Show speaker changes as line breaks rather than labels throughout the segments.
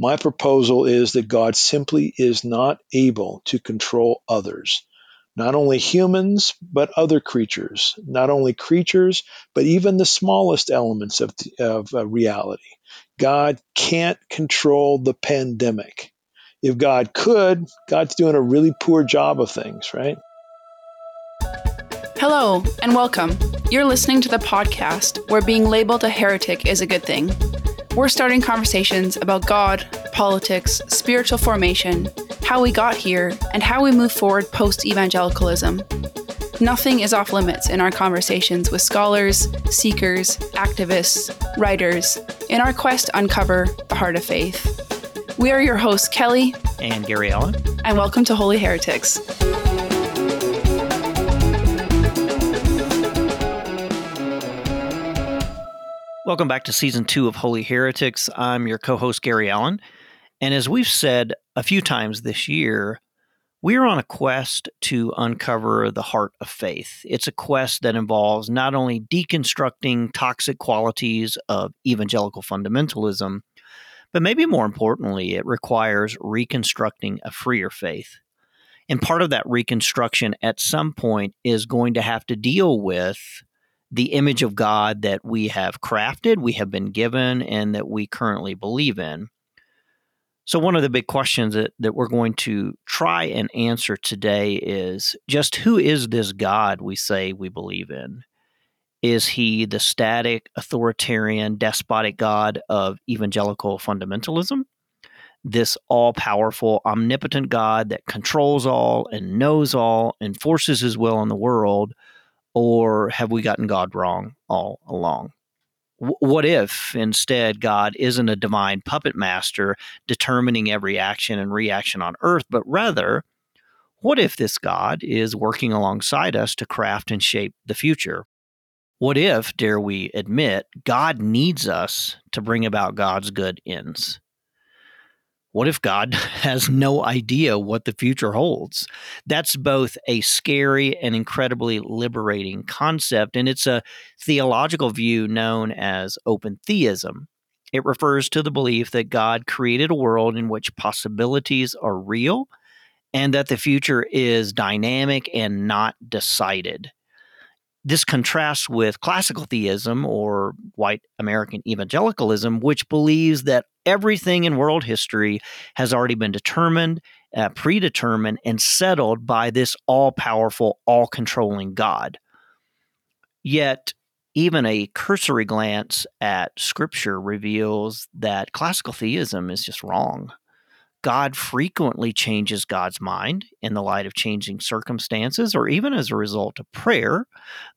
My proposal is that God simply is not able to control others, not only humans, but other creatures, not only creatures, but even the smallest elements of, of uh, reality. God can't control the pandemic. If God could, God's doing a really poor job of things, right?
Hello, and welcome. You're listening to the podcast where being labeled a heretic is a good thing. We're starting conversations about God, politics, spiritual formation, how we got here, and how we move forward post evangelicalism. Nothing is off limits in our conversations with scholars, seekers, activists, writers, in our quest to uncover the heart of faith. We are your hosts, Kelly
and Gary Allen,
and welcome to Holy Heretics.
Welcome back to season two of Holy Heretics. I'm your co host, Gary Allen. And as we've said a few times this year, we're on a quest to uncover the heart of faith. It's a quest that involves not only deconstructing toxic qualities of evangelical fundamentalism, but maybe more importantly, it requires reconstructing a freer faith. And part of that reconstruction at some point is going to have to deal with the image of God that we have crafted, we have been given, and that we currently believe in. So, one of the big questions that, that we're going to try and answer today is just who is this God we say we believe in? Is he the static, authoritarian, despotic God of evangelical fundamentalism? This all powerful, omnipotent God that controls all and knows all and forces his will on the world? Or have we gotten God wrong all along? what if instead God isn't a divine puppet master determining every action and reaction on earth, but rather, what if this God is working alongside us to craft and shape the future? What if, dare we admit, God needs us to bring about God's good ends? What if God has no idea what the future holds? That's both a scary and incredibly liberating concept, and it's a theological view known as open theism. It refers to the belief that God created a world in which possibilities are real and that the future is dynamic and not decided. This contrasts with classical theism or white American evangelicalism, which believes that everything in world history has already been determined, uh, predetermined, and settled by this all powerful, all controlling God. Yet, even a cursory glance at scripture reveals that classical theism is just wrong. God frequently changes God's mind in the light of changing circumstances or even as a result of prayer.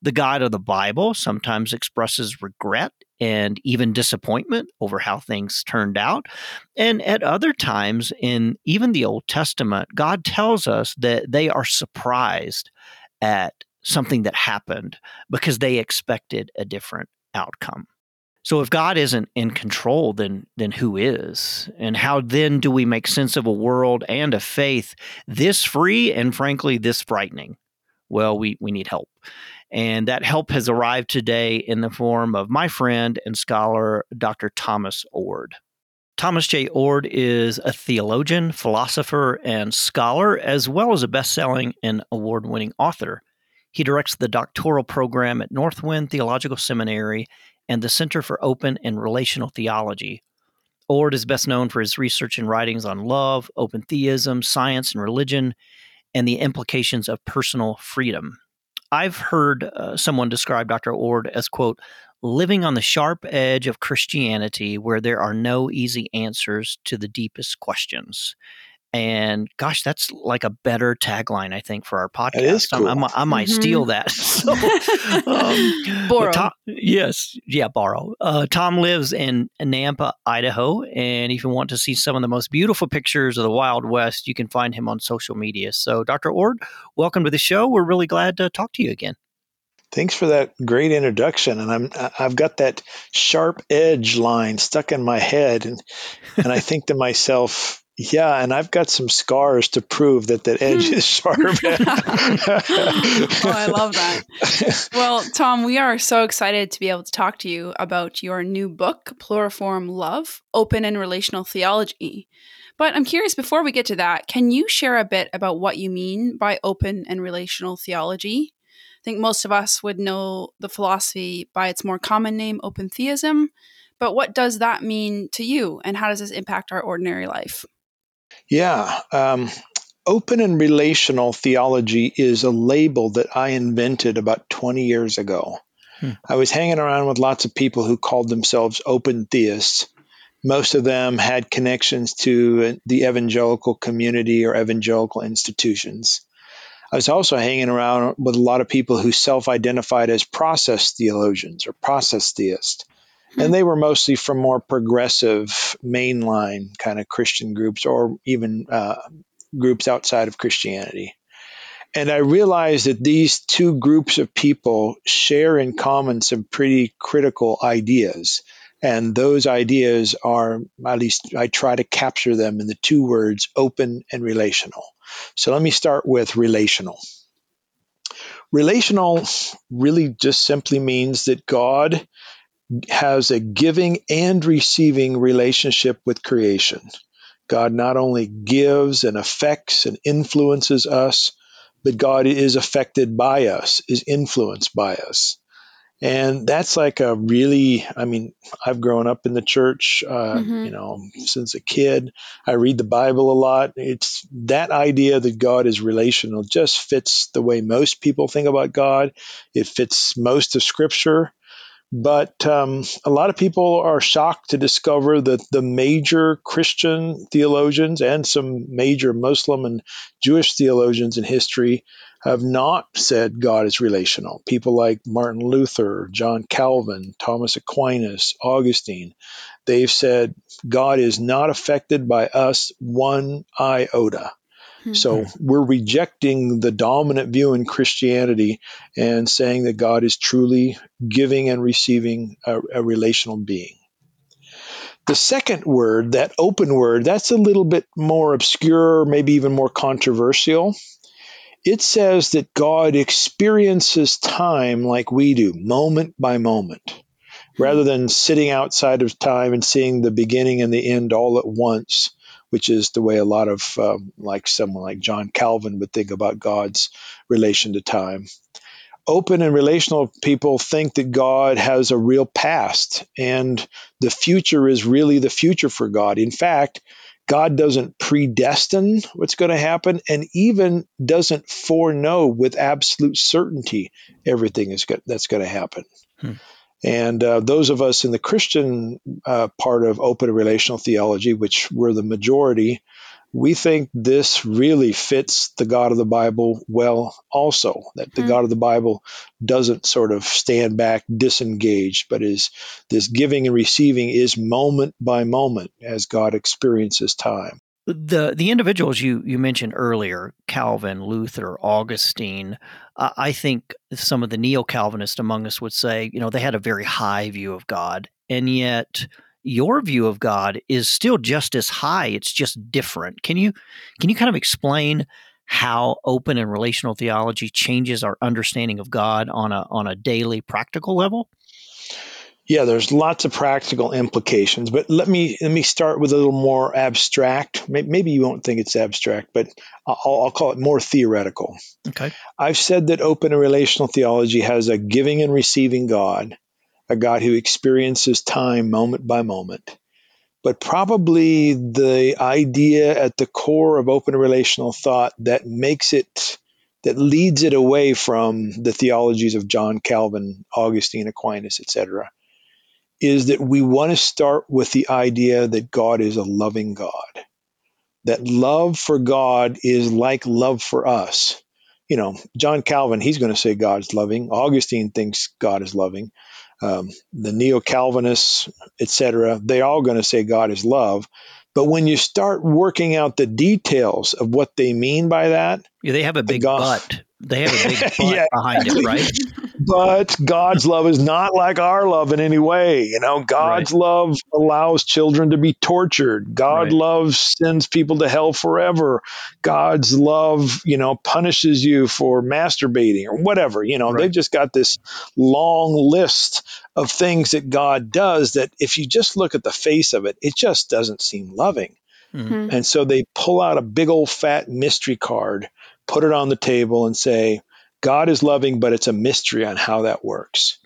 The God of the Bible sometimes expresses regret and even disappointment over how things turned out. And at other times in even the Old Testament, God tells us that they are surprised at something that happened because they expected a different outcome. So if God isn't in control, then then who is? And how then do we make sense of a world and a faith this free and frankly this frightening? Well, we we need help. And that help has arrived today in the form of my friend and scholar Dr. Thomas Oord. Thomas J. Oord is a theologian, philosopher, and scholar, as well as a best selling and award winning author. He directs the doctoral program at Northwind Theological Seminary and the Center for Open and Relational Theology. Oord is best known for his research and writings on love, open theism, science and religion, and the implications of personal freedom. I've heard uh, someone describe Dr. Oord as, quote, living on the sharp edge of Christianity where there are no easy answers to the deepest questions. And gosh, that's like a better tagline, I think, for our podcast. It
is cool.
I, I, I might mm-hmm. steal that. so,
um, borrow.
Tom, yes, yeah, borrow. Uh, Tom lives in Nampa, Idaho, and if you want to see some of the most beautiful pictures of the Wild West, you can find him on social media. So, Dr. Oord, welcome to the show. We're really glad to talk to you again.
Thanks for that great introduction, and I'm I've got that sharp edge line stuck in my head, and and I think to myself, Yeah, and I've got some scars to prove that that edge hmm. is sharp.
oh, I love that. Well, Tom, we are so excited to be able to talk to you about your new book, Pluriform Love Open and Relational Theology. But I'm curious, before we get to that, can you share a bit about what you mean by open and relational theology? I think most of us would know the philosophy by its more common name, open theism. But what does that mean to you, and how does this impact our ordinary life?
Yeah. Um, open and relational theology is a label that I invented about 20 years ago. Hmm. I was hanging around with lots of people who called themselves open theists. Most of them had connections to the evangelical community or evangelical institutions. I was also hanging around with a lot of people who self identified as process theologians or process theists. And hmm. they were mostly from more progressive, mainline kind of Christian groups or even uh, groups outside of Christianity. And I realized that these two groups of people share in common some pretty critical ideas. And those ideas are, at least I try to capture them in the two words open and relational. So let me start with relational. Relational really just simply means that God has a giving and receiving relationship with creation. God not only gives and affects and influences us, but God is affected by us, is influenced by us. And that's like a really, I mean, I've grown up in the church, uh, mm-hmm. you know, since a kid. I read the Bible a lot. It's that idea that God is relational just fits the way most people think about God. It fits most of Scripture. But um, a lot of people are shocked to discover that the major Christian theologians and some major Muslim and Jewish theologians in history have not said God is relational. People like Martin Luther, John Calvin, Thomas Aquinas, Augustine, they've said God is not affected by us one iota. Mm-hmm. So we're rejecting the dominant view in Christianity and saying that God is truly giving and receiving a, a relational being. The second word, that open word, that's a little bit more obscure, maybe even more controversial. It says that God experiences time like we do, moment by moment, hmm. rather than sitting outside of time and seeing the beginning and the end all at once which is the way a lot of um, like someone like John Calvin would think about God's relation to time. Open and relational people think that God has a real past and the future is really the future for God. In fact, God doesn't predestine what's going to happen and even doesn't foreknow with absolute certainty everything is go- that's going to happen. Hmm. And uh, those of us in the Christian uh, part of open relational theology, which we're the majority, we think this really fits the God of the Bible well, also. That the mm-hmm. God of the Bible doesn't sort of stand back, disengaged, but is this giving and receiving is moment by moment as God experiences time
the the individuals you you mentioned earlier, Calvin, Luther, Augustine, uh, I think some of the neo Calvinists among us would say, you know, they had a very high view of God, and yet your view of God is still just as high. It's just different. Can you can you kind of explain how open and relational theology changes our understanding of God on a on a daily practical level?
Yeah, there's lots of practical implications, but let me let me start with a little more abstract. Maybe you won't think it's abstract, but I'll, I'll call it more theoretical.
Okay.
I've said that open and relational theology has a giving and receiving God, a God who experiences time moment by moment. But probably the idea at the core of open relational thought that makes it that leads it away from the theologies of John Calvin, Augustine, Aquinas, etc is that we want to start with the idea that God is a loving God. That love for God is like love for us. You know, John Calvin, he's going to say God's loving. Augustine thinks God is loving. Um, the Neo Calvinists, etc., they all going to say God is love. But when you start working out the details of what they mean by that,
yeah, they have a big God, but they have a big yeah, behind it, right?
but God's love is not like our love in any way. You know, God's right. love allows children to be tortured. God right. love sends people to hell forever. God's love, you know, punishes you for masturbating or whatever. You know, right. they've just got this long list of things that God does that if you just look at the face of it, it just doesn't seem loving. Mm-hmm. And so they pull out a big old fat mystery card, put it on the table, and say, God is loving, but it's a mystery on how that works.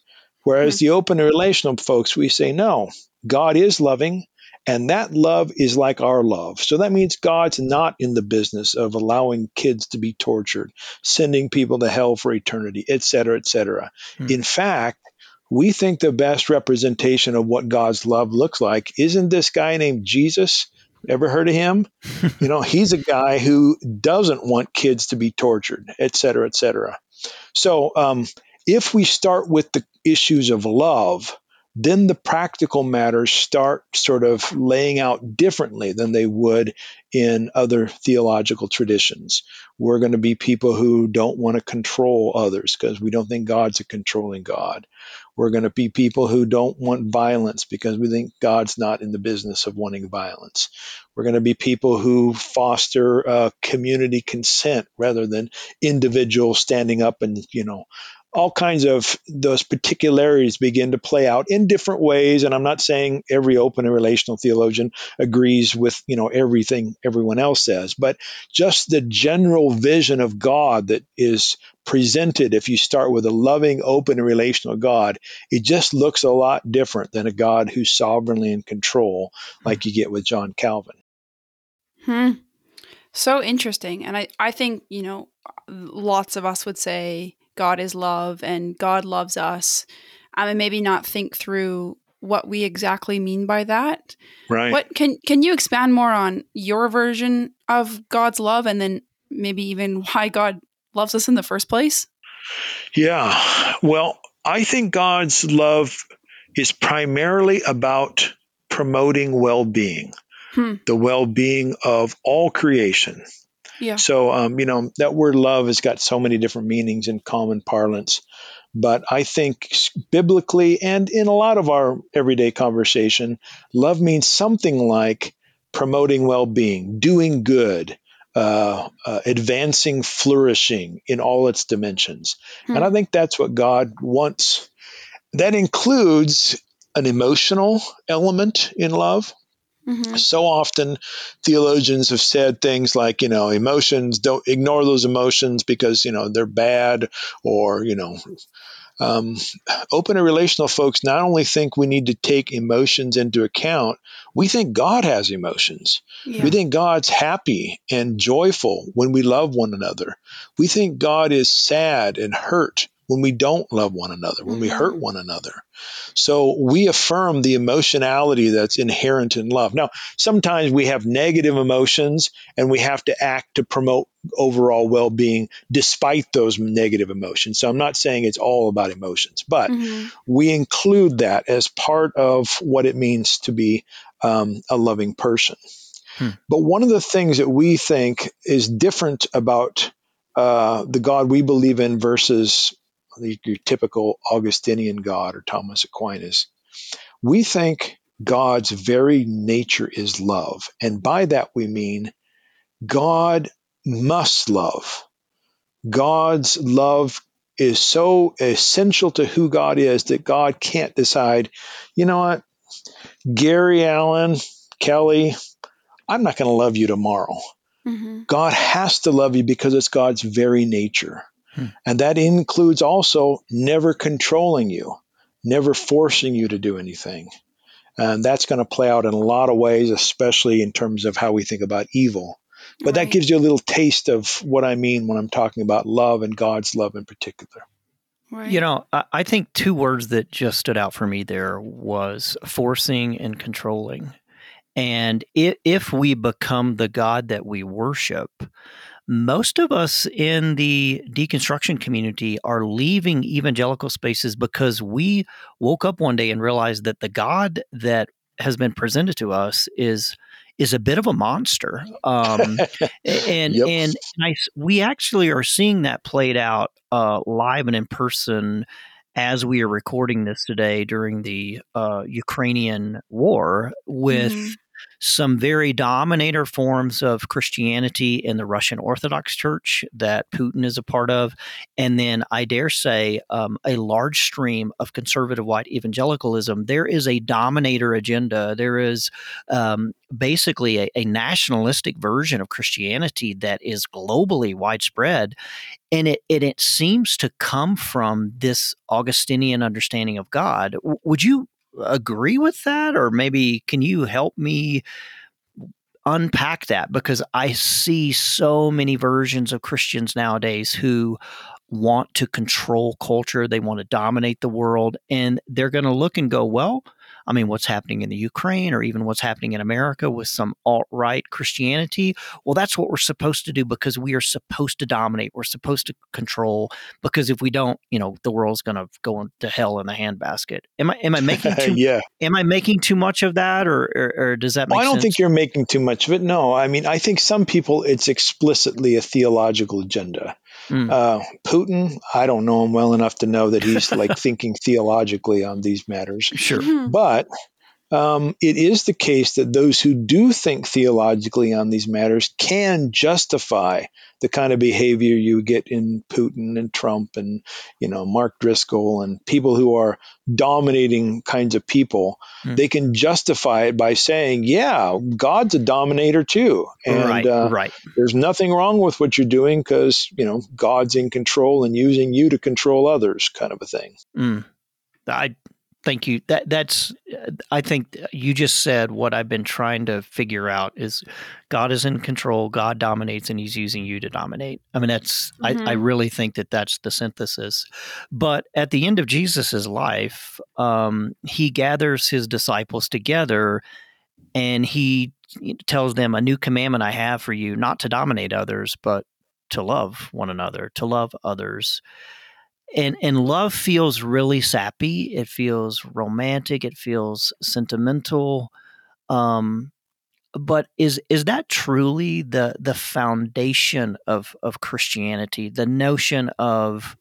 Whereas mm-hmm. the open and relational folks, we say, no, God is loving, and that love is like our love. So that means God's not in the business of allowing kids to be tortured, sending people to hell for eternity, et cetera, et cetera. Mm-hmm. In fact, we think the best representation of what God's love looks like isn't this guy named Jesus Ever heard of him? you know, he's a guy who doesn't want kids to be tortured, et cetera, et cetera. So, um, if we start with the issues of love, then the practical matters start sort of laying out differently than they would in other theological traditions. We're going to be people who don't want to control others because we don't think God's a controlling God. We're going to be people who don't want violence because we think God's not in the business of wanting violence. We're going to be people who foster uh, community consent rather than individuals standing up and, you know, all kinds of those particularities begin to play out in different ways and i'm not saying every open and relational theologian agrees with you know everything everyone else says but just the general vision of god that is presented if you start with a loving open and relational god it just looks a lot different than a god who's sovereignly in control like you get with john calvin.
Hmm. So interesting and i i think you know lots of us would say God is love and God loves us, um, and maybe not think through what we exactly mean by that.
Right.
What can can you expand more on your version of God's love, and then maybe even why God loves us in the first place?
Yeah. Well, I think God's love is primarily about promoting well-being, hmm. the well-being of all creation.
Yeah.
So, um, you know, that word love has got so many different meanings in common parlance. But I think biblically and in a lot of our everyday conversation, love means something like promoting well being, doing good, uh, uh, advancing flourishing in all its dimensions. Hmm. And I think that's what God wants. That includes an emotional element in love. Mm-hmm. So often theologians have said things like, you know, emotions, don't ignore those emotions because, you know, they're bad or, you know, um, open and relational folks not only think we need to take emotions into account, we think God has emotions. Yeah. We think God's happy and joyful when we love one another. We think God is sad and hurt when we don't love one another, when mm-hmm. we hurt one another. So we affirm the emotionality that's inherent in love. Now, sometimes we have negative emotions and we have to act to promote overall well being despite those negative emotions. So I'm not saying it's all about emotions, but mm-hmm. we include that as part of what it means to be um, a loving person. Hmm. But one of the things that we think is different about uh, the God we believe in versus your typical Augustinian God or Thomas Aquinas. We think God's very nature is love. And by that we mean God must love. God's love is so essential to who God is that God can't decide, you know what, Gary Allen, Kelly, I'm not going to love you tomorrow. Mm-hmm. God has to love you because it's God's very nature. Hmm. And that includes also never controlling you, never forcing you to do anything. And that's going to play out in a lot of ways, especially in terms of how we think about evil. But right. that gives you a little taste of what I mean when I'm talking about love and God's love in particular.
Right. You know, I think two words that just stood out for me there was forcing and controlling. And if we become the God that we worship, most of us in the deconstruction community are leaving evangelical spaces because we woke up one day and realized that the God that has been presented to us is is a bit of a monster. Um, and
Yep.
and, I we actually are seeing that played out uh, live and in person as we are recording this today during the uh, Ukrainian war with
Mhm.
Some very dominator forms of Christianity in the Russian Orthodox Church that Putin is a part of, and then I dare say um, a large stream of conservative white evangelicalism. There is a dominator agenda. There is um, basically a, a nationalistic version of Christianity that is globally widespread, and it, it it seems to come from this Augustinian understanding of God. W- would you agree with that, or maybe can you help me? unpack that because I see so many versions of Christians nowadays who want to control culture, they want to dominate the world, and they're going to look and go, well, I mean, what's happening in the Ukraine or even what's happening in America with some alt right Christianity? Well, that's what we're supposed to do because we are supposed to dominate. We're supposed to control because if we don't, you know, the world's going to go into hell in the handbasket. Am I am I making too
yeah.
am I making too much of that, or or, or does that make
Well, I don't
sense?
think you're making too much of it. No, I mean, I think some people it's explicitly a theological agenda.
Mm.
Uh, Putin, I don't know him well enough to know that he's like thinking theologically on these matters.
Sure.
Mhm.
But um, it is the case that those who do think theologically on these matters can justify the kind of behavior you get in Putin and Trump and you know Mark Driscoll and people who are dominating kinds of people.
Hmm.
They can justify it by saying, "Yeah, God's a dominator too," and
right.
uh,
right.
there's nothing wrong with what you're doing because you know God's in control and using you to control others, kind of a thing.
Mm. I thank you. That that's. I think you just said what I've been trying to figure out is God is in control. God dominates, and He's using you to dominate. I mean, that's.
Mhm.
I, I really think that that's the synthesis. But at the end of Jesus's life, um, He gathers His disciples together, and He tells them, "A new commandment I have for you: not to dominate others, but." To love one another, to love others and and love feels really sappy it feels romantic it feels sentimental um but is is that truly the the foundation of of christianity? The notion of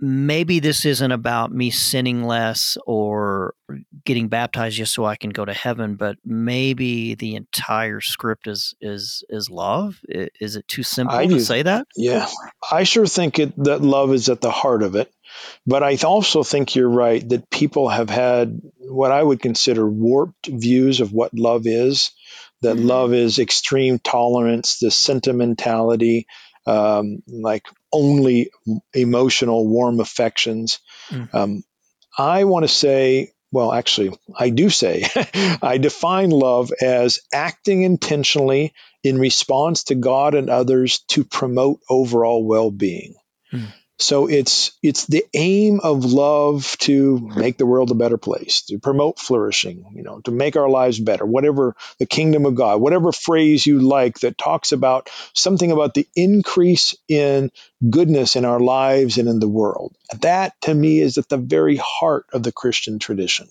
maybe this isn't about me sinning less or getting baptized just so I can go to heaven, but maybe the entire script is is is love. Is it too simple
I
to
do.
say that?
Yeah, I sure think it, that love is at the heart of it. But I also think you're right that people have had what I would consider warped views of what love is. That
Mhm.
love is extreme tolerance, the sentimentality, um, like only emotional, warm affections.
Mm.
Um, I want to say, well, actually, I do say, I define love as acting intentionally in response to God and others to promote overall well-being.
Hmm.
So it's it's the aim of love to make the world a better place, to promote flourishing, you know, to make our lives better, whatever the kingdom of God, whatever phrase you like that talks about something about the increase in goodness in our lives and in the world. That to me is at the very heart of the Christian tradition.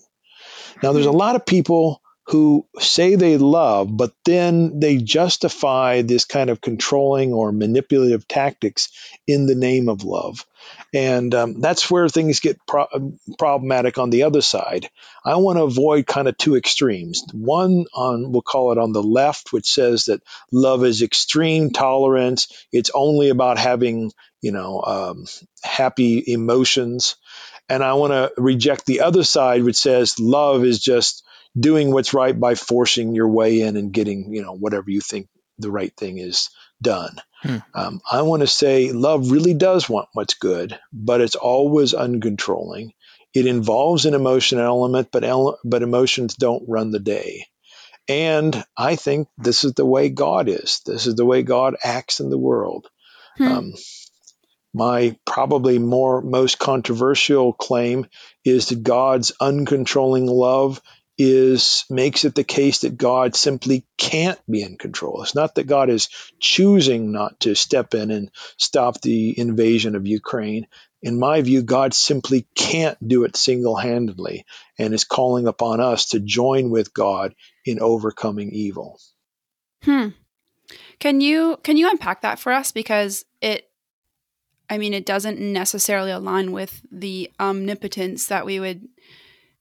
Now, there's a hmm. lot of people who say they love, but then they justify this kind of controlling or manipulative tactics in the name of love. And um, that's where things get pro- problematic on the other side. I want to avoid kind of two extremes. One on, we'll call it on the left, which says that love is extreme tolerance. It's only about having, you know, um, happy emotions. And I want to reject the other side, which says love is just doing what's right by forcing your way in and getting, you know, whatever you think the right thing is done.
Hmm.
Um, I want to say love really does want what's good, but it's always uncontrolling. It involves an emotion element, but ele- but emotions don't run the day. And I think this is the way God is. This is the way God acts in the world.
Hmm.
Um, my probably more most controversial claim is that God's uncontrolling love is makes it the case that God simply can't be in control. It's not that God is choosing not to step in and stop the invasion of Ukraine. in my view, God simply can't do it single handedly and is calling upon us to join with God in overcoming evil.
Hmm. Can you can you unpack that for us because it I mean it doesn't necessarily align with the omnipotence that we would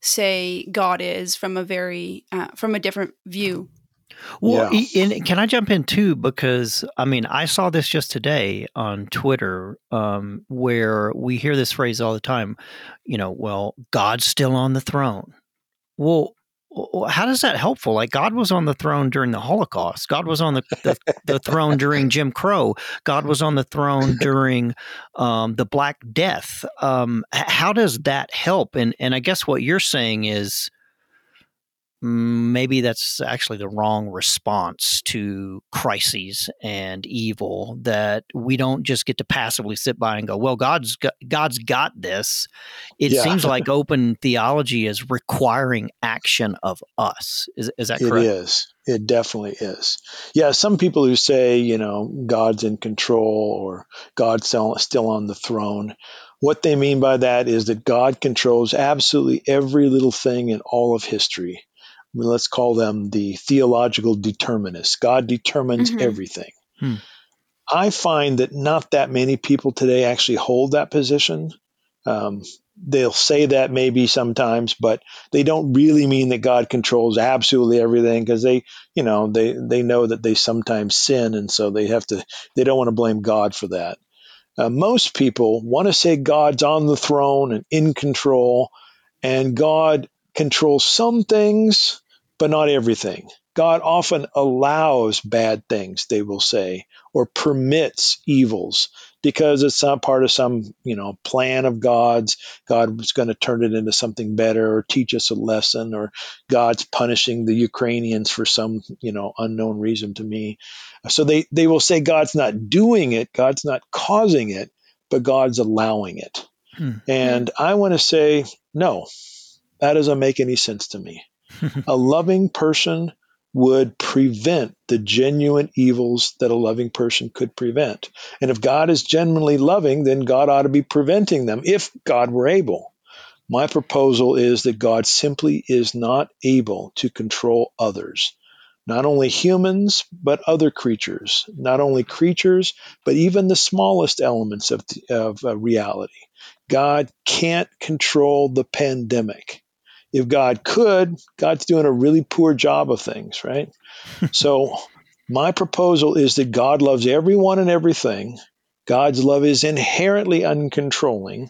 say God is from a very uh, from a different view.
Well, yeah. and can I jump in too? Because I mean, I saw this just today on Twitter, um, where we hear this phrase all the time. You know, well, God's still on the throne. Well, how does that helpful? Like God was on the throne during the Holocaust. God was on the the, the throne during Jim Crow. God was on the throne during um, the Black Death. Um, how does that help? And and I guess what you're saying is Mm, maybe that's actually the wrong response to crises and evil that we don't just get to passively sit by and go well god's got, god's got this. It yeah. seems like open theology is requiring action of us. Is, is that correct?
it is. It definitely is. Yeah some people who say you know god's in control or god's still, still on the throne what they mean by that is that God controls absolutely every little thing in all of history let's call them the theological determinists. God determines mm-hmm. everything. Hmm. I find that not that many people today actually hold that position. Um, they'll say that maybe sometimes, but they don't really mean that God controls absolutely everything because they, you know, they they know that they sometimes sin, and so they have to. They don't want to blame God for that. Uh, most people want to say God's on the throne and in control, and God controls some things but not everything. God often allows bad things, they will say, or permits evils because it's not part of some, you know, plan of God's. God was going to turn it into something better or teach us a lesson or God's punishing the Ukrainians for some, you know, unknown reason to me. So they, they will say God's not doing it, God's not causing it, but God's allowing it. Hmm. And I want to say, no, that doesn't make any sense to me. A loving person would prevent the genuine evils that a loving person could prevent. And if God is genuinely loving, then God ought to be preventing them if God were able. My proposal is that God simply is not able to control others, not only humans, but other creatures, not only creatures, but even the smallest elements of, of uh, reality. God can't control the pandemic if God could, God's doing a really poor job of things, right? so, my proposal is that God loves everyone and everything. God's love is inherently uncontrolling.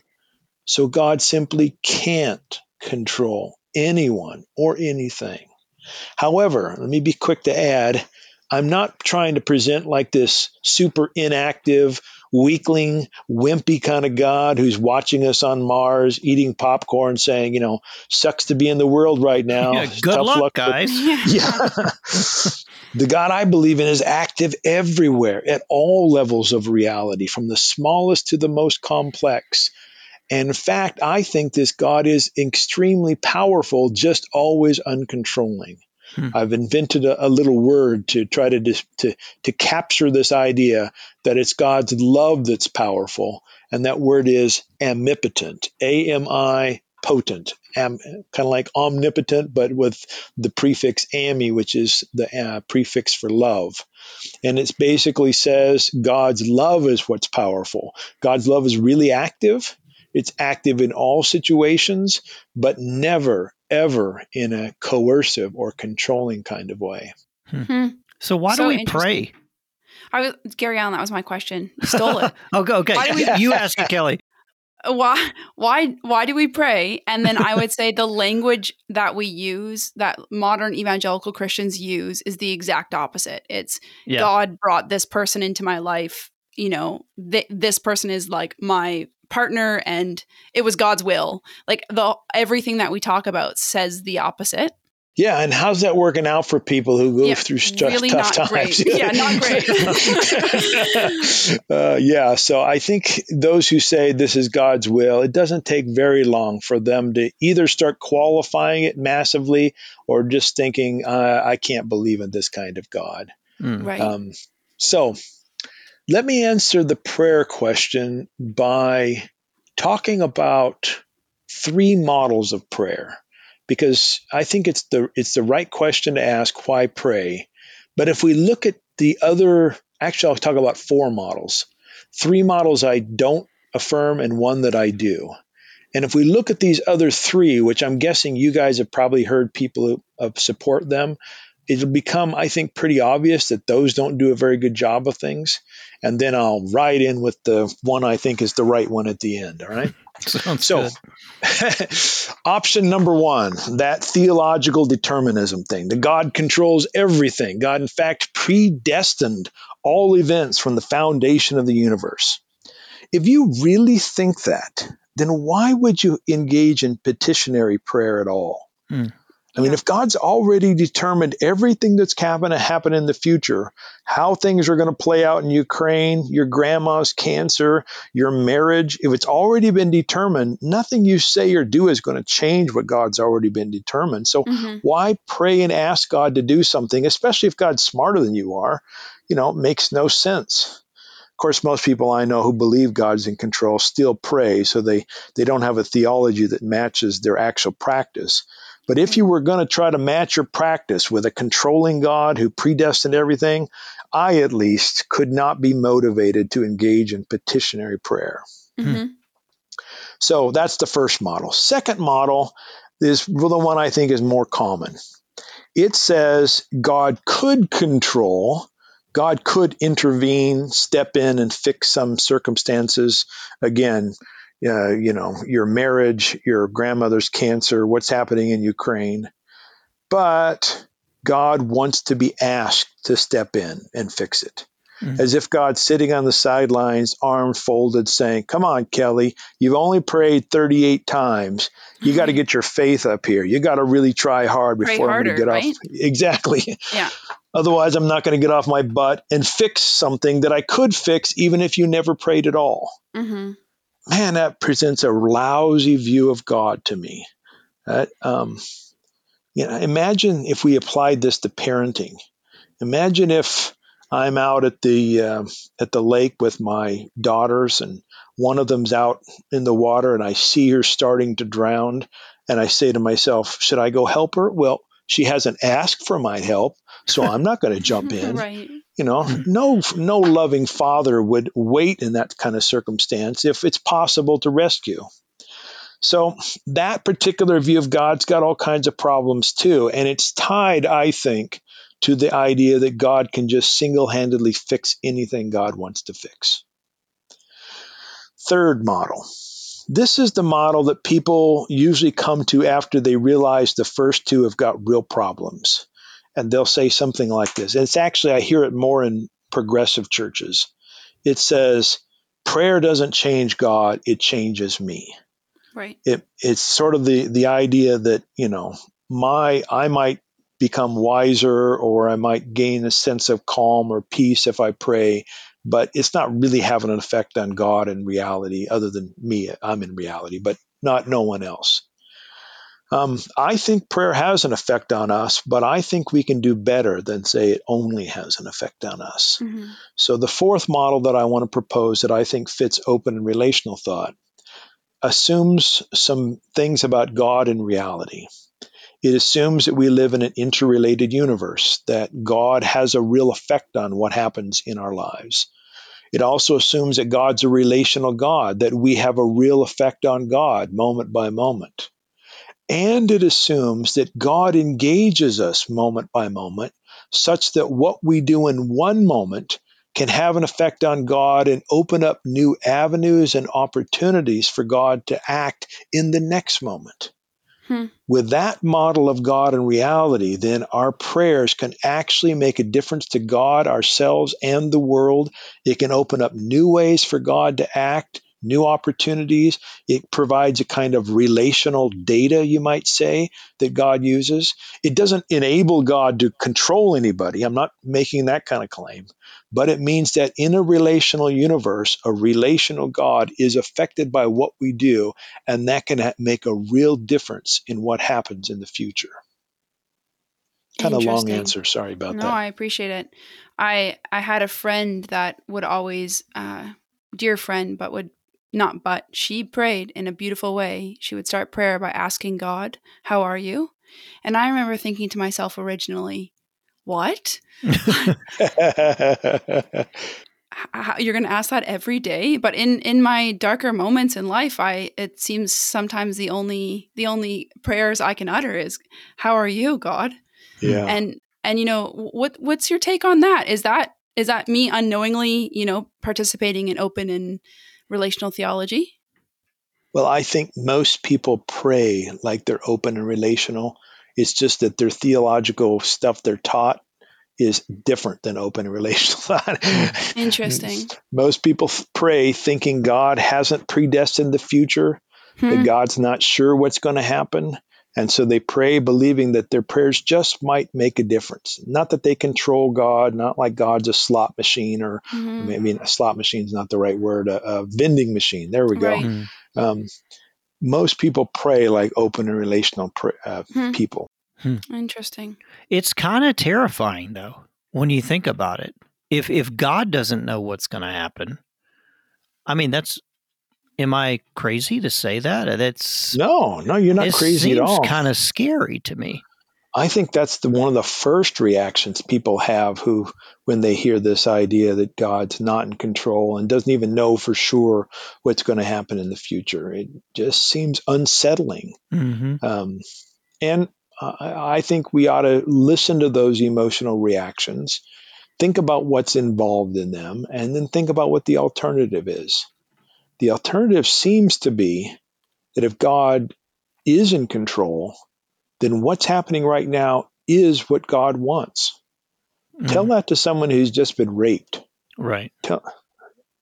So, God simply can't control anyone or anything. However, let me be quick to add I'm not trying to present like this super inactive, weakling, wimpy kind of God who's watching us on Mars, eating popcorn, saying, you know, sucks to be in the world right now.
Yeah, good Tough luck, luck guys.
yeah. the God I believe in is active everywhere at all levels of reality, from the smallest to the most complex. And in fact, I think this God is extremely powerful, just always uncontrolling. Hmm. I've invented a, a, little word to try to, dis, to to capture this idea that it's God's love that's powerful, and that word is amipotent. A M I potent, am, kind of like omnipotent, but with the prefix ami, which is the uh, prefix for love. And it basically says God's love is what's powerful. God's love is really active. It's active in all situations, but never ever in a coercive or controlling kind of way.
Hmm. hmm. So why so do we pray?
I was Gary Allen. That was my question. You stole it.
okay, okay. We, you ask it, Kelly.
Why? Why? Why do we pray? And then I would say the language that we use, that modern evangelical Christians use, is the exact opposite. It's yeah. God brought this person into my life. You know, th- this person is like my partner and it was God's will. Like the everything that we talk about says the opposite.
Yeah, and how's that working out for people who go yeah, through st- really tough times?
Great. yeah, not great.
uh, yeah, so I think those who say this is God's will, it doesn't take very long for them to either start qualifying it massively or just thinking, uh, I can't believe in this kind of God.
Mm. Right. Um,
so let me answer the prayer question by talking about three models of prayer because I think it's the it's the right question to ask why pray. But if we look at the other actually I'll talk about four models. Three models I don't affirm and one that I do. And if we look at these other three, which I'm guessing you guys have probably heard people support them, it'll become, I think, pretty obvious that those don't do a very good job of things. And then I'll ride in with the one I think is the right one at the end. All right.
Sounds
so, option number one, that theological determinism thing. The God controls everything. God, in fact, predestined all events from the foundation of the universe. If you really think that, then why would you engage in petitionary prayer at all?
Hmm.
I mean,
Yeah.
if God's already determined everything that's going to happen in the future, how things are going to play out in Ukraine, your grandma's cancer, your marriage, if it's already been determined, nothing you say or do is going to change what God's already been determined. So
Mhm.
why pray and ask God to do something, especially if God's smarter than you are? You know, it makes no sense. Of course, most people I know who believe God's in control still pray, so they, they don't have a theology that matches their actual practice. But if you were going to try to match your practice with a controlling God who predestined everything, I at least could not be motivated to engage in petitionary prayer.
Mhm.
So that's the first model. Second model is the one I think is more common. It says God could control, God could intervene, step in, and fix some circumstances. Again, uh, you know, your marriage, your grandmother's cancer, what's happening in Ukraine. But God wants to be asked to step in and fix it.
Mhm.
As if God's sitting on the sidelines, arms folded, saying, Come on, Kelly, you've only prayed 38 times. You got to get your faith up here. You got to really try hard before I'm going to get
right?
off. Exactly.
Yeah.
Otherwise, I'm not going to get off my butt and fix something that I could fix even if you never prayed at all.
Mhm.
Man, that presents a lousy view of God to me. That, um, you know, imagine if we applied this to parenting. Imagine if I'm out at the uh, at the lake with my daughters, and one of them's out in the water, and I see her starting to drown, and I say to myself, "Should I go help her?" Well, she hasn't asked for my help, so I'm not going to jump in.
right.
You know, hmm. no no loving father would wait in that kind of circumstance if it's possible to rescue. So that particular view of God's got all kinds of problems too, and it's tied, I think, to the idea that God can just single-handedly fix anything God wants to fix. Third model. This is the model that people usually come to after they realize the first two have got real problems. And they'll say something like this. And it's actually, I hear it more in progressive churches. It says, prayer doesn't change God, it changes me.
Right.
It, it's sort of the, the idea that, you know, my I might become wiser or I might gain a sense of calm or peace if I pray, but it's not really having an effect on God in reality, other than me. I'm in reality, but not no one else. Um, I think prayer has an effect on us, but I think we can do better than say it only has an effect on us.
Mhm.
So, the fourth model that I want to propose that I think fits open and relational thought assumes some things about God and reality. It assumes that we live in an interrelated universe, that God has a real effect on what happens in our lives. It also assumes that God's a relational God, that we have a real effect on God moment by moment. And it assumes that God engages us moment by moment, such that what we do in one moment can have an effect on God and open up new avenues and opportunities for God to act in the next moment.
Hmm.
With that model of God and reality, then our prayers can actually make a difference to God, ourselves, and the world. It can open up new ways for God to act, new opportunities. It provides a kind of relational data, you might say, that God uses. It doesn't enable God to control anybody. I'm not making that kind of claim. But it means that in a relational universe, a relational God is affected by what we do, and that can make a real difference in what happens in the future. Kind of long answer. Sorry about
no,
that.
No i appreciate it. I I had a friend that would always, uh, dear friend, but would not but, she prayed in a beautiful way. She would start prayer by asking God, How are you? And I remember thinking to myself originally, What? How, you're going to ask that every day but in in my darker moments in life i it seems sometimes the only the only prayers i can utter is how are you god
yeah
and and you know what what's your take on that is that is that me unknowingly you know participating in open and relational theology
well i think most people pray like they're open and relational it's just that their theological stuff they're taught is different than open and relational thought.
Interesting.
Most people pray thinking God hasn't predestined the future, hmm. that God's not sure what's going to happen. And so they pray believing that their prayers just might make a difference. Not that they control God, not like God's a slot machine or mm-hmm. I mean, a slot machine is not the right word, a, a vending machine. There we go. Right. Mm-hmm. Um, most people pray like open and relational pr- uh, hmm. people.
Hmm. Interesting.
It's kind of terrifying though when you think about it. If if God doesn't know what's going to happen, I mean that's am I crazy to say that? That's
No, no, you're not crazy at all.
kind of scary to me.
I think that's the one of the first reactions people have who when they hear this idea that God's not in control and doesn't even know for sure what's going to happen in the future. It just seems unsettling. Mm-hmm. Um, and I think we ought to listen to those emotional reactions, think about what's involved in them, and then think about what the alternative is. The alternative seems to be that if God is in control, then what's happening right now is what God wants. Mm. Tell that to someone who's just been raped.
Right.
Tell,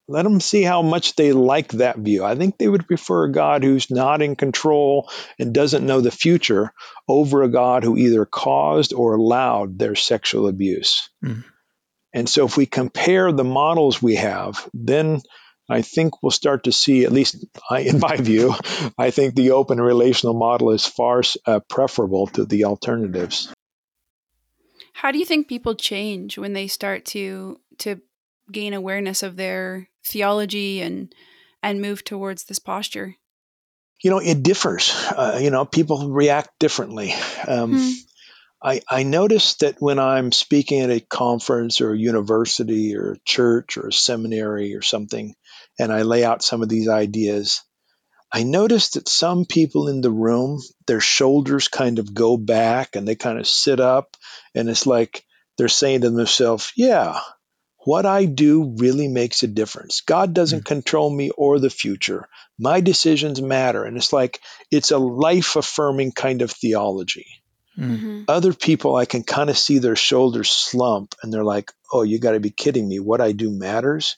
let them see how much they like that view. I think they would prefer a God who's not in control and doesn't know the future over a God who either caused or allowed their sexual abuse. Mm. And so, if we compare the models we have, then I think we'll start to see, at least in my view, I think the open relational model is far uh, preferable to the alternatives.
How do you think people change when they start to to gain awareness of their theology and and move towards this posture?
You know, it differs. Uh, you know, people react differently. Um, hmm. I, I noticed that when I'm speaking at a conference or a university or a church or a seminary or something, and I lay out some of these ideas, I noticed that some people in the room, their shoulders kind of go back and they kind of sit up, and it's like they're saying to themselves, Yeah, what I do really makes a difference. God doesn't mm control me or the future. My decisions matter. And it's like, it's a life affirming kind of theology. Mm-hmm. Other people, I can kind of see their shoulders slump and they're like, oh, you got to be kidding me. What I do matters.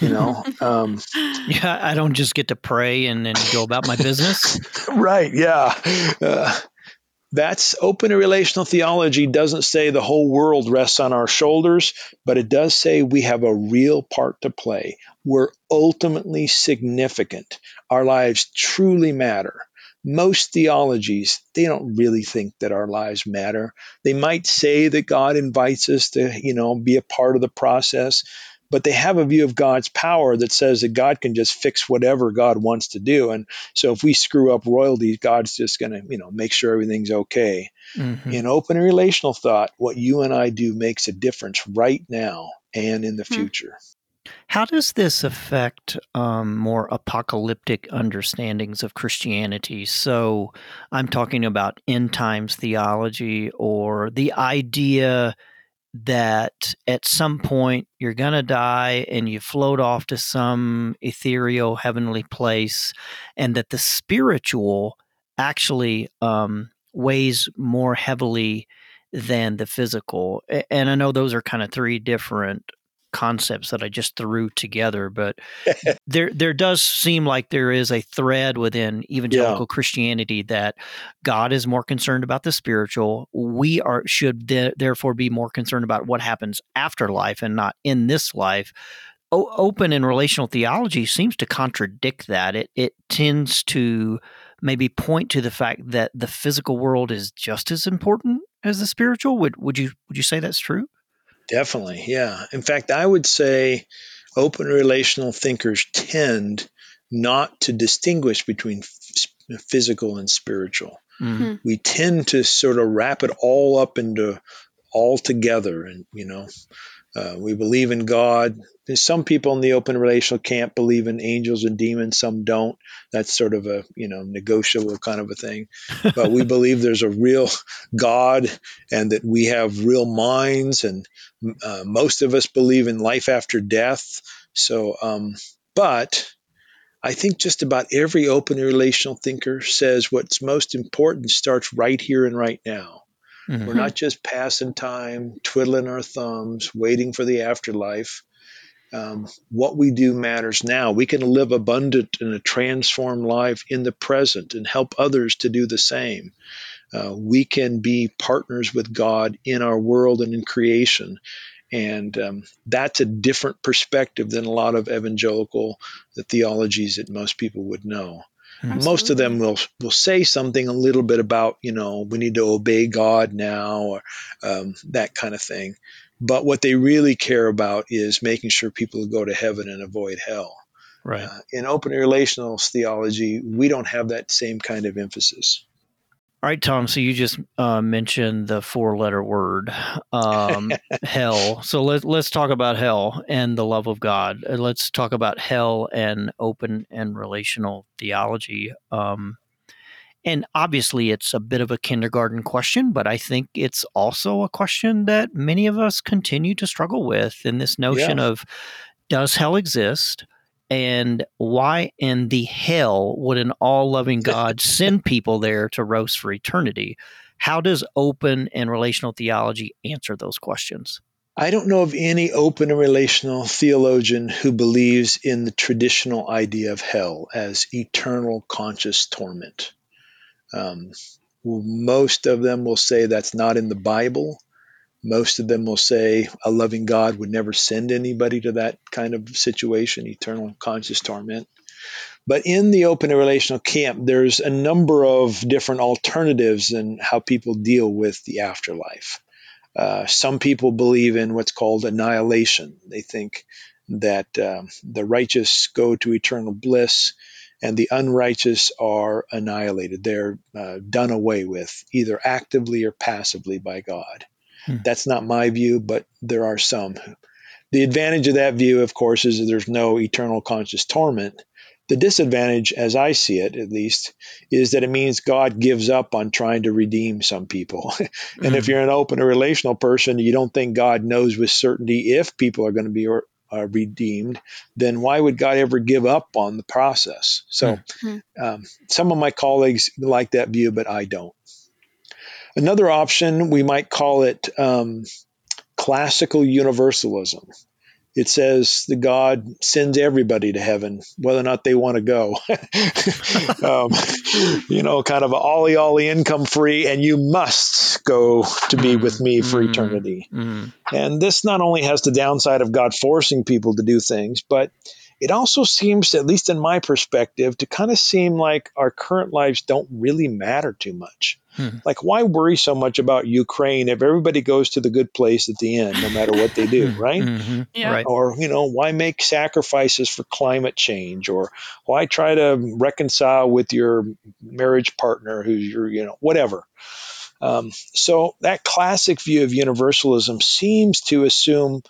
You know? Um,
yeah, I don't just get to pray and then go about my business.
right. Yeah. Uh, that's open relational theology doesn't say the whole world rests on our shoulders, but it does say we have a real part to play. We're ultimately significant. Our lives truly matter. Most theologies, they don't really think that our lives matter. They might say that God invites us to, you know, be a part of the process, but they have a view of God's power that says that God can just fix whatever God wants to do. And so if we screw up royalties, God's just going to, you know, make sure everything's okay. Mm-hmm. In open and relational thought, what you and I do makes a difference right now and in the mm-hmm. future.
How does this affect um, more apocalyptic understandings of Christianity? So I'm talking about end times theology or the idea that at some point you're going to die and you float off to some ethereal heavenly place, and that the spiritual actually um, weighs more heavily than the physical. And I know those are kind of three different concepts that I just threw together, but there there does seem like there is a thread within evangelical yeah. Christianity that God is more concerned about the spiritual. We are should th- therefore be more concerned about what happens after life and not in this life. O- open and relational theology seems to contradict that. It it tends to maybe point to the fact that the physical world is just as important as the spiritual. Would would you would you say that's true?
Definitely, yeah. In fact, I would say open relational thinkers tend not to distinguish between f- physical and spiritual.
Mhm.
We tend to sort of wrap it all up into all together, and you know, uh, we believe in God. There's some people in the open relational camp believe in angels and demons. Some don't. That's sort of a you know negotiable kind of a thing. But we believe there's a real God and that we have real minds, and uh, most of us believe in life after death. So, um, but I think just about every open relational thinker says what's most important starts right here and right now.
Mhm.
We're not just passing time, twiddling our thumbs, waiting for the afterlife. Um, what we do matters now. We can live abundant and a transformed life in the present and help others to do the same. Uh, we can be partners with God in our world and in creation. And um, that's a different perspective than a lot of evangelical theologies that most people would know most of them will will say something a little bit about you know we need to obey God now or um, that kind of thing. But what they really care about is making sure people go to heaven and avoid hell.
Right.
Uh, in open relational theology, we don't have that same kind of emphasis.
All right, Tom. So you just uh, mentioned the four-letter word, um, hell. So let let's talk about hell and the love of God. Uh, Let's talk about hell and open and relational theology. Um, and obviously, it's a bit of a kindergarten question, but I think it's also a question that many of us continue to struggle with. In this notion
Yeah.
of does hell exist? And why in the hell would an all loving God send people there to roast for eternity? How does open and relational theology answer those questions?
I don't know of any open and relational theologian who believes in the traditional idea of hell as eternal conscious torment. Um, most of them will say that's not in the Bible. Most of them will say a loving God would never send anybody to that kind of situation, eternal conscious torment. But in the open and relational camp, there's a number of different alternatives in how people deal with the afterlife. Uh, some people believe in what's called annihilation. They think that um, the righteous go to eternal bliss and the unrighteous are annihilated. They're uh, done away with, either actively or passively by God.
Hmm.
That's not my view, but there are some. The advantage of that view, of course, is that there's no eternal conscious torment. The disadvantage, as I see it at least, is that it means God gives up on trying to redeem some people. and if
Mhm.
you're an open or relational person, you don't think God knows with certainty if people are going to be or, uh, redeemed, then why would God ever give up on the process? So,
Hmm.
um, some of my colleagues like that view, but I don't. Another option, we might call it um, classical universalism. It says the God sends everybody to heaven, whether or not they want to go. um, you know, kind of a ollie ollie income free, and you must go to be with me for
Mm,
eternity.
Mhm.
And this not only has the downside of God forcing people to do things, but it also seems, at least in my perspective, to kind of seem like our current lives don't really matter too much.
Hmm.
Like, why worry so much about Ukraine if everybody goes to the good place at the end, no matter what they do, right?
Mhm.
Yeah.
Right.
Or, you know, why make sacrifices for climate change? Or why try to reconcile with your marriage partner who's your, you know, whatever. Um, so that classic view of universalism seems to assume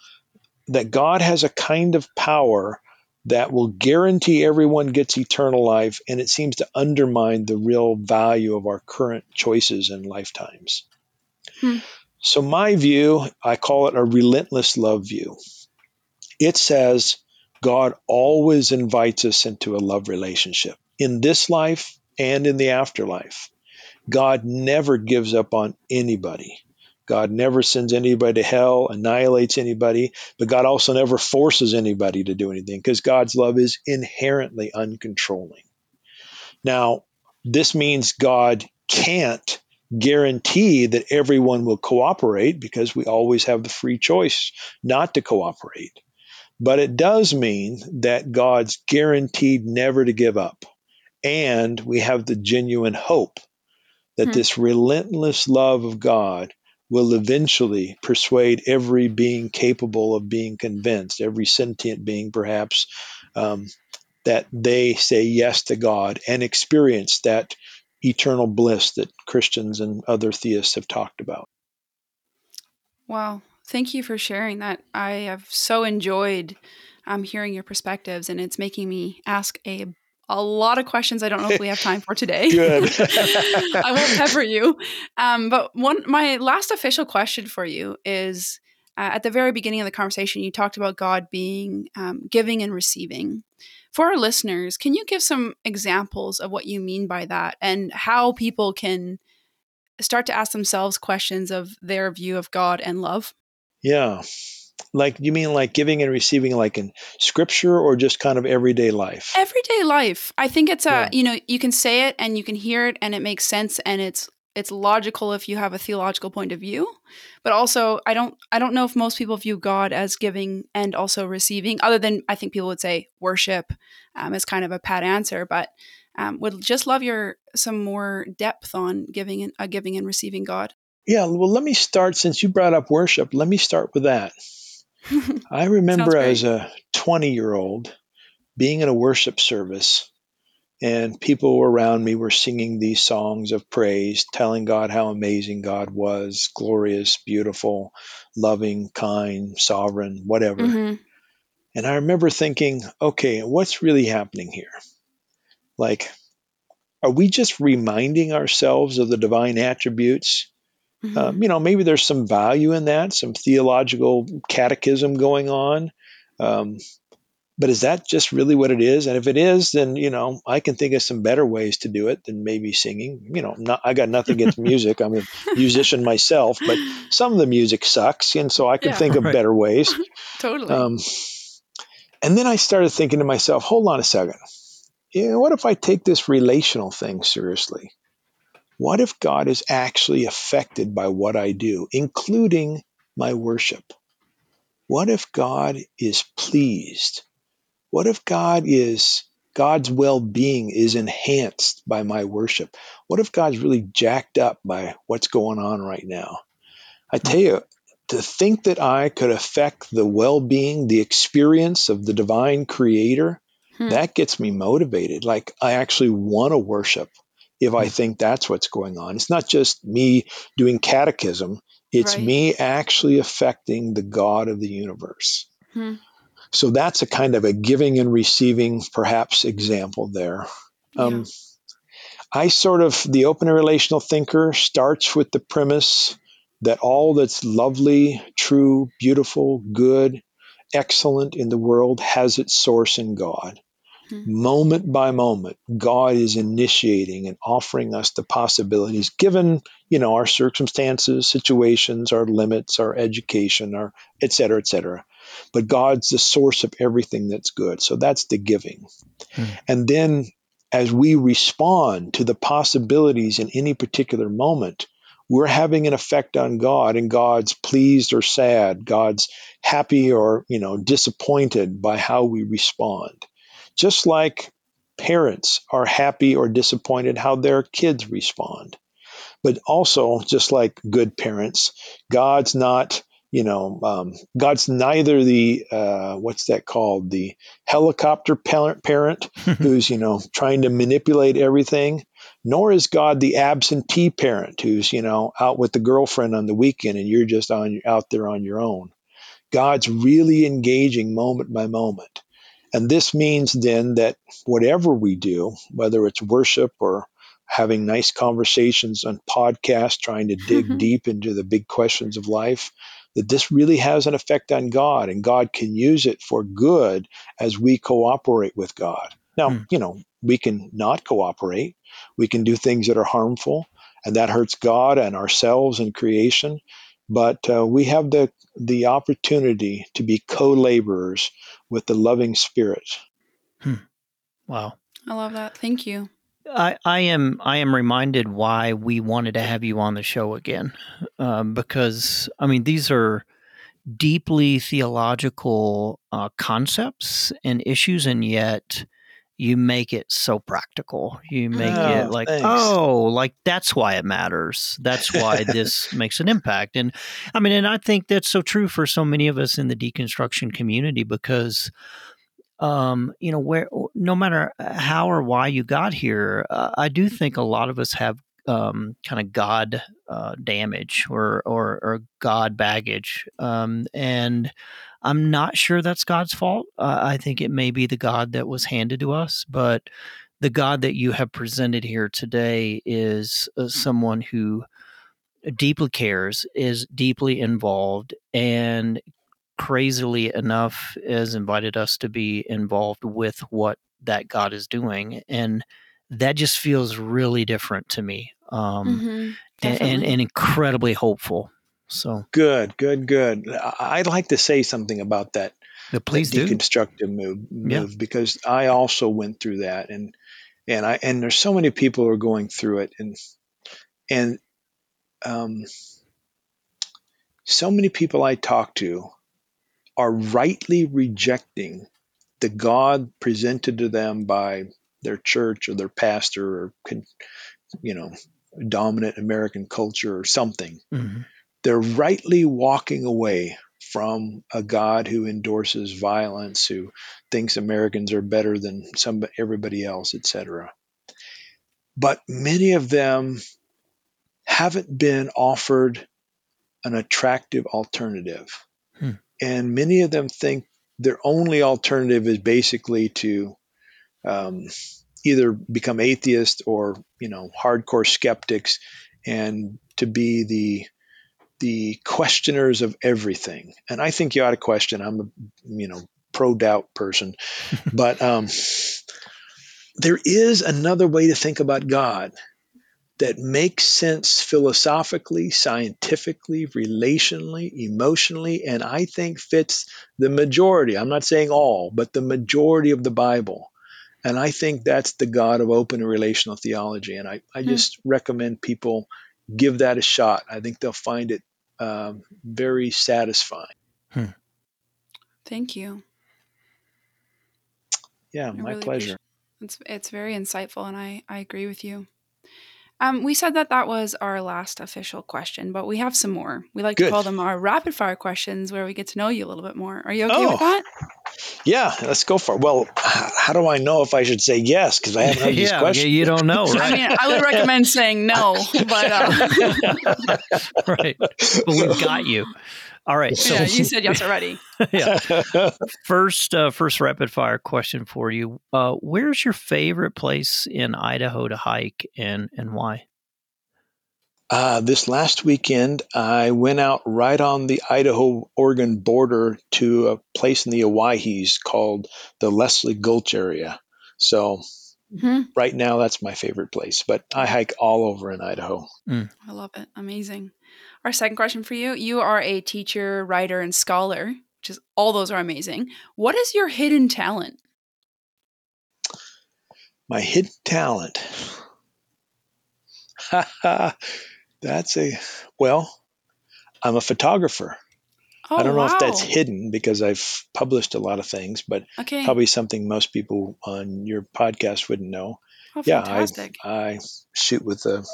that God has a kind of power that will guarantee everyone gets eternal life, and it seems to undermine the real value of our current choices and lifetimes.
Hmm.
So, my view, I call it a relentless love view. It says God always invites us into a love relationship in this life and in the afterlife. God never gives up on anybody. God never sends anybody to hell, annihilates anybody, but God also never forces anybody to do anything because God's love is inherently uncontrolling. Now, this means God can't guarantee that everyone will cooperate because we always have the free choice not to cooperate. But it does mean that God's guaranteed never to give up. And we have the genuine hope that
Hmm.
this relentless love of God will eventually persuade every being capable of being convinced, every sentient being perhaps, um, that they say yes to God and experience that eternal bliss that Christians and other theists have talked about.
Wow. Thank you for sharing that. I have so enjoyed um, hearing your perspectives, and it's making me ask a a lot of questions I don't know if we have time for today.
Good.
I won't pepper you. Um, but one, my last official question for you is: uh, at the very beginning of the conversation, you talked about God being um, giving and receiving. For our listeners, can you give some examples of what you mean by that, and how people can start to ask themselves questions of their view of God and love?
Yeah. Like you mean like giving and receiving like in scripture or just kind of everyday life?
Everyday life. I think it's a,
Yeah.
you know, you can say it and you can hear it and it makes sense and it's it's logical if you have a theological point of view. But also I don't I don't know if most people view God as giving and also receiving other than I think people would say worship um, as kind of a pat answer, but um, would just love your some more depth on giving and uh, giving and receiving God.
Yeah, well let me start since you brought up worship, let me start with that. I remember as a 20-year-old being in a worship service and people around me were singing these songs of praise, telling God how amazing God was, glorious, beautiful, loving, kind, sovereign, whatever.
Mhm.
And I remember thinking, okay, what's really happening here? Like, are we just reminding ourselves of the divine attributes?
Mhm.
Um, you know, maybe there's some value in that, some theological catechism going on. Um, but is that just really what it is? And if it is, then you know I can think of some better ways to do it than maybe singing. You know, not, I got nothing against music. I'm a musician myself, but some of the music sucks, and so I can
Yeah.
think of better ways.
totally.
Um, and then I started thinking to myself, hold on a second. You know, what if I take this relational thing seriously? What if God is actually affected by what I do, including my worship? What if God is pleased? What if God is God's well-being is enhanced by my worship? What if God's really jacked up by what's going on right now? I tell you, to think that I could affect the well-being, the experience of the divine creator,
Hmm.
that gets me motivated. Like I actually want to worship if I
Hmm.
think that's what's going on. It's not just me doing catechism, it's
Right.
me actually affecting the God of the universe.
Hmm.
So that's a kind of a giving and receiving, perhaps, example there.
Yeah.
Um, I sort of, the open relational thinker starts with the premise that all that's lovely, true, beautiful, good, excellent in the world has its source in God.
Hmm.
Moment by moment, God is initiating and offering us the possibilities given, you know, our circumstances, situations, our limits, our education, our et cetera, et cetera. But God's the source of everything that's good. So that's the giving.
Hmm.
And then as we respond to the possibilities in any particular moment, we're having an effect on God and God's pleased or sad, God's happy or, you know, disappointed by how we respond. Just like parents are happy or disappointed how their kids respond. But also, just like good parents, God's not, you know, um, God's neither the, uh, what's that called? The helicopter parent, parent who's, you know, trying to manipulate everything, nor is God the absentee parent who's, you know, out with the girlfriend on the weekend and you're just on out there on your own. God's really engaging moment by moment. And this means then that whatever we do, whether it's worship or having nice conversations on podcasts, trying to dig deep into the big questions of life, that this really has an effect on God and God can use it for good as we cooperate with God. Now,
Hmm.
you know, we can not cooperate, we can do things that are harmful, and that hurts God and ourselves and creation. But uh, we have the the opportunity to be co-laborers with the loving spirit.
wow.
I love that. Thank you.
I, I am I am reminded why we wanted to have you on the show again, um, because I mean these are deeply theological uh, concepts and issues, and yet you make it so practical. You make
Oh,
it like
thanks.
oh, like that's why it matters. That's why this makes an impact. And I mean, and I think that's so true for so many of us in the deconstruction community because um, you know, where no matter how or why you got here, uh, I do think a lot of us have um, kind of God uh, damage or, or, or God baggage, um, and I'm not sure that's God's fault. Uh, I think it may be the God that was handed to us, but the God that you have presented here today is uh, someone who deeply cares, is deeply involved, and crazily enough has invited us to be involved with what that God is doing. And that just feels really different to me um,
Mm-hmm.
and, and, and incredibly hopeful. So,
Good, good, good. I'd like to say something about that.
but please
that
do.
deconstructive move,
Yeah.
move because I also went through that, and and I and there's so many people who are going through it, and and um, so many people I talk to are rightly rejecting the God presented to them by their church or their pastor or you know dominant American culture or something
Mhm.
They're rightly walking away from a God who endorses violence, who thinks Americans are better than everybody else, etc. But many of them haven't been offered an attractive alternative.
Hmm.
And many of them think their only alternative is basically to um, either become atheists or, you know, hardcore skeptics and to be the the questioners of everything. And I think you ought to question. I'm a you know pro doubt person, but um, there is another way to think about God that makes sense philosophically, scientifically, relationally, emotionally, and I think fits the majority. I'm not saying all, but the majority of the Bible. And I think that's the God of open and relational theology. And I, I
Hmm.
just recommend people give that a shot. I think they'll find it um, very satisfying.
Thank you.
Yeah,
I
my
really
pleasure.
It's it's very insightful, and I I agree with you. Um, we said that that was our last official question, but we have some more. We like to call them our rapid fire questions, where we get to know you a little bit more. Are you okay with
Oh.
that?
Yeah, let's go for it. Well, how do I know if I should say yes? Because I haven't heard these
yeah,
questions.
you don't know,
I mean, I would recommend saying no, but uh,
right. But we've got you. All right. So,
yeah, you said yes already.
yeah. First, uh, first rapid fire question for you. Uh, where's your favorite place in Idaho to hike, and and why?
Uh, this last weekend, I went out right on the Idaho Oregon border to a place in the Owyhees called the Leslie Gulch area. So,
hmm
right now, that's my favorite place, but I hike all over in Idaho.
I love it. Amazing. Our second question for you: You are a teacher, writer, and scholar. Which is all those are amazing. What is your hidden talent?
My hidden talent. that's a, well, I'm a photographer.
Oh,
I don't know if that's
oh,
hidden because I've published a lot of things, but
Okay.
probably something most people on your podcast wouldn't know.
oh,
yeah,
fantastic.
I shoot with a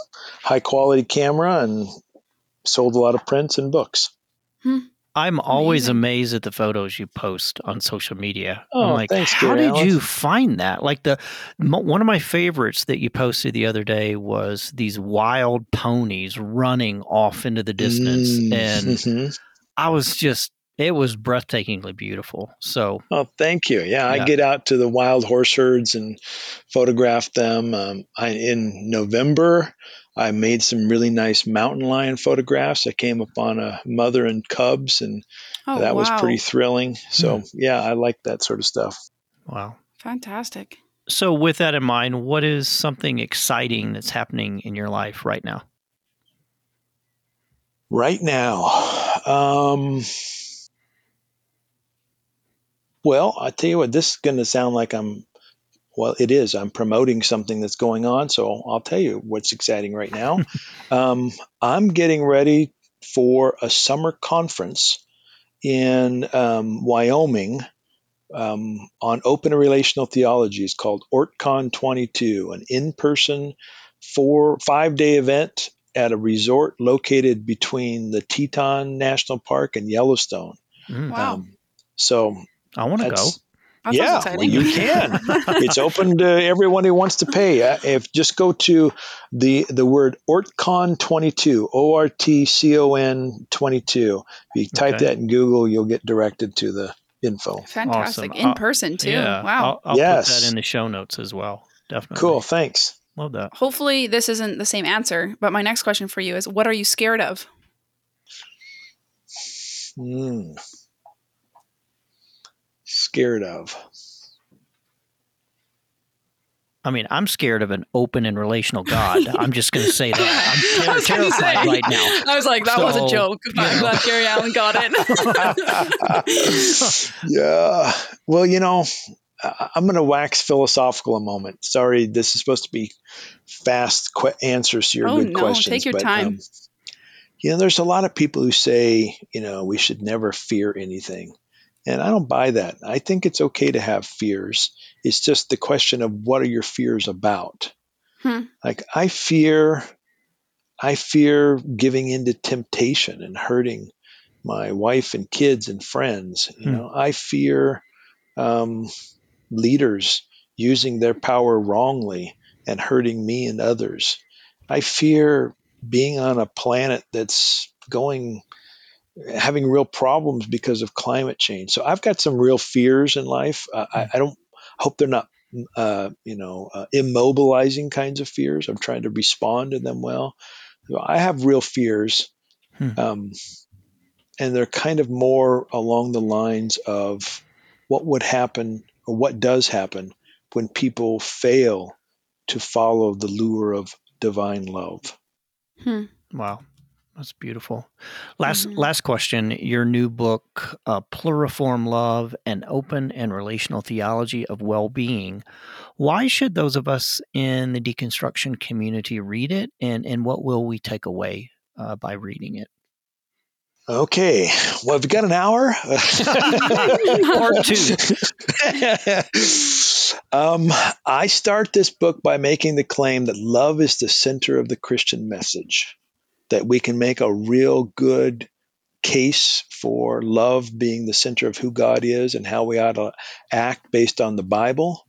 high quality camera and sold a lot of prints and books.
I'm always
Amazing.
amazed at the photos you post on social media.
Oh,
I'm like,
thanks,
how
Gary
did
Allen."
you find that? Like the mo- one of my favorites that you posted the other day was these wild ponies running off into the distance,
Mm,
and
mhm.
I was just it was breathtakingly beautiful. So
Oh, thank you. Yeah, I get out to the wild horse herds and photograph them. Um, I, in November, I made some really nice mountain lion photographs. I came upon a mother and cubs, and
Oh,
that
wow.
was pretty thrilling. So, yeah, I like that sort of stuff.
wow.
fantastic.
So with that in mind, what is something exciting that's happening in your life right now?
Right now, um, well, I tell you what, this is going to sound like I'm, well, it is. I'm promoting something that's going on. So I'll tell you what's exciting right now. um, I'm getting ready for a summer conference in um, Wyoming um, on open relational theology. It's called OrtCon 22, an in person four, five day event at a resort located between the Teton National Park and Yellowstone.
Mm,
Wow.
Um, so
I want to go.
That's
That
yeah, well, you can. it's open to everyone who wants to pay. Uh, If just go to the the word Ortcon twenty two, O R T C O N twenty two. If you type
Okay.
that in Google, you'll get directed to the info.
Fantastic.
Awesome.
In
Uh,
person too.
Yeah.
wow.
I'll, I'll put that in the show notes as well. Definitely.
Cool. Thanks.
Love that.
Hopefully this isn't the same answer, but my next question for you is what are you scared of?
Hmm. Scared of.
I mean, I'm scared of an open and relational God. I'm just going to say that. I'm ter-
was
terrified
say.
right now.
I was like, that was a
So,
joke. but I'm
know.
glad Gary Allen got it.
yeah. Well, you know, I- I'm going to wax philosophical a moment. Sorry, this is supposed to be fast que- answers to your
Oh,
good
no,
questions.
take your
but,
time.
Um, you know, there's a lot of people who say, you know, we should never fear anything. And I don't buy that. I think it's okay to have fears. It's just the question of what are your fears about?
Hmm.
Like I fear I fear giving into temptation and hurting my wife and kids and friends. You
Hmm.
know, I fear um, leaders using their power wrongly and hurting me and others. I fear being on a planet that's going having real problems because of climate change. So I've got some real fears in life. Uh, I, I don't hope they're not, uh, you know, uh, immobilizing kinds of fears. I'm trying to respond to them well. So I have real fears,
Hmm.
um, and they're kind of more along the lines of what would happen or what does happen when people fail to follow the lure of divine love. Hmm.
Wow. That's beautiful. Last
Mhm.
last question. Your new book, uh, Pluriform Love: An Open and Relational Theology of Well-Being. Why should those of us in the deconstruction community read it, and and what will we take away uh, by reading it?
Okay, well, have you got an hour?
Part two.
um, I start this book by making the claim that love is the center of the Christian message, that we can make a real good case for love being the center of who God is and how we ought to act based on the Bible.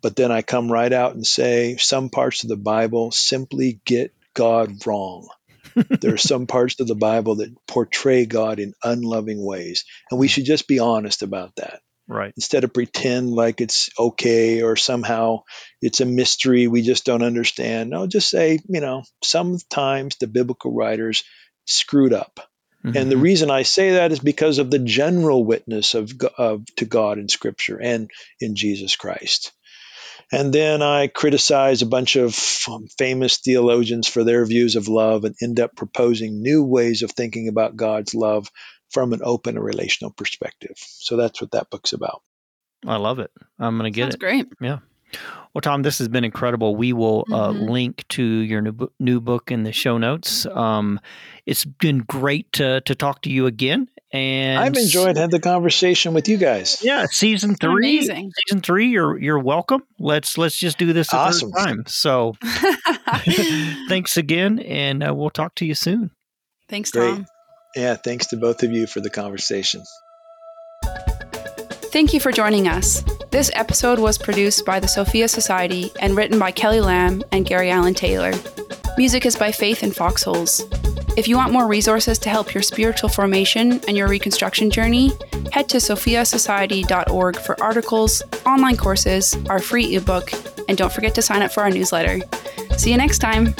But then I come right out and say some parts of the Bible simply get God wrong. there are some parts of the Bible that portray God in unloving ways, and we should just be honest about that
Right.
instead of pretend like it's okay or somehow it's a mystery we just don't understand. No, just say, you know, sometimes the biblical writers screwed up. And the
Mhm.
reason I say that is because of the general witness of, of to God in Scripture and in Jesus Christ. And then I criticize a bunch of famous theologians for their views of love and end up proposing new ways of thinking about God's love from an open and relational perspective. So that's what that book's about.
I love it. I'm going to get
Sounds
it.
great. Yeah.
Well, Tom, this has been incredible. We will uh,
Mhm.
link to your new, book, new book in the show notes. Um, it's been great to, to talk to you again. And
I've enjoyed having the conversation with you guys.
Yeah, season three.
Amazing.
Season three. You're you're welcome. Let's let's just do this a
Awesome.
third time. So thanks again, and uh, we'll talk to you soon.
Thanks,
Great. Yeah, thanks to both of you for the conversation.
Thank you for joining us. This episode was produced by the Sophia Society and written by Kelly Lamb and Gary Allen Taylor. Music is by Faith and Foxholes. If you want more resources to help your spiritual formation and your reconstruction journey, head to sophiasociety.org for articles, online courses, our free ebook, and don't forget to sign up for our newsletter. See you next time.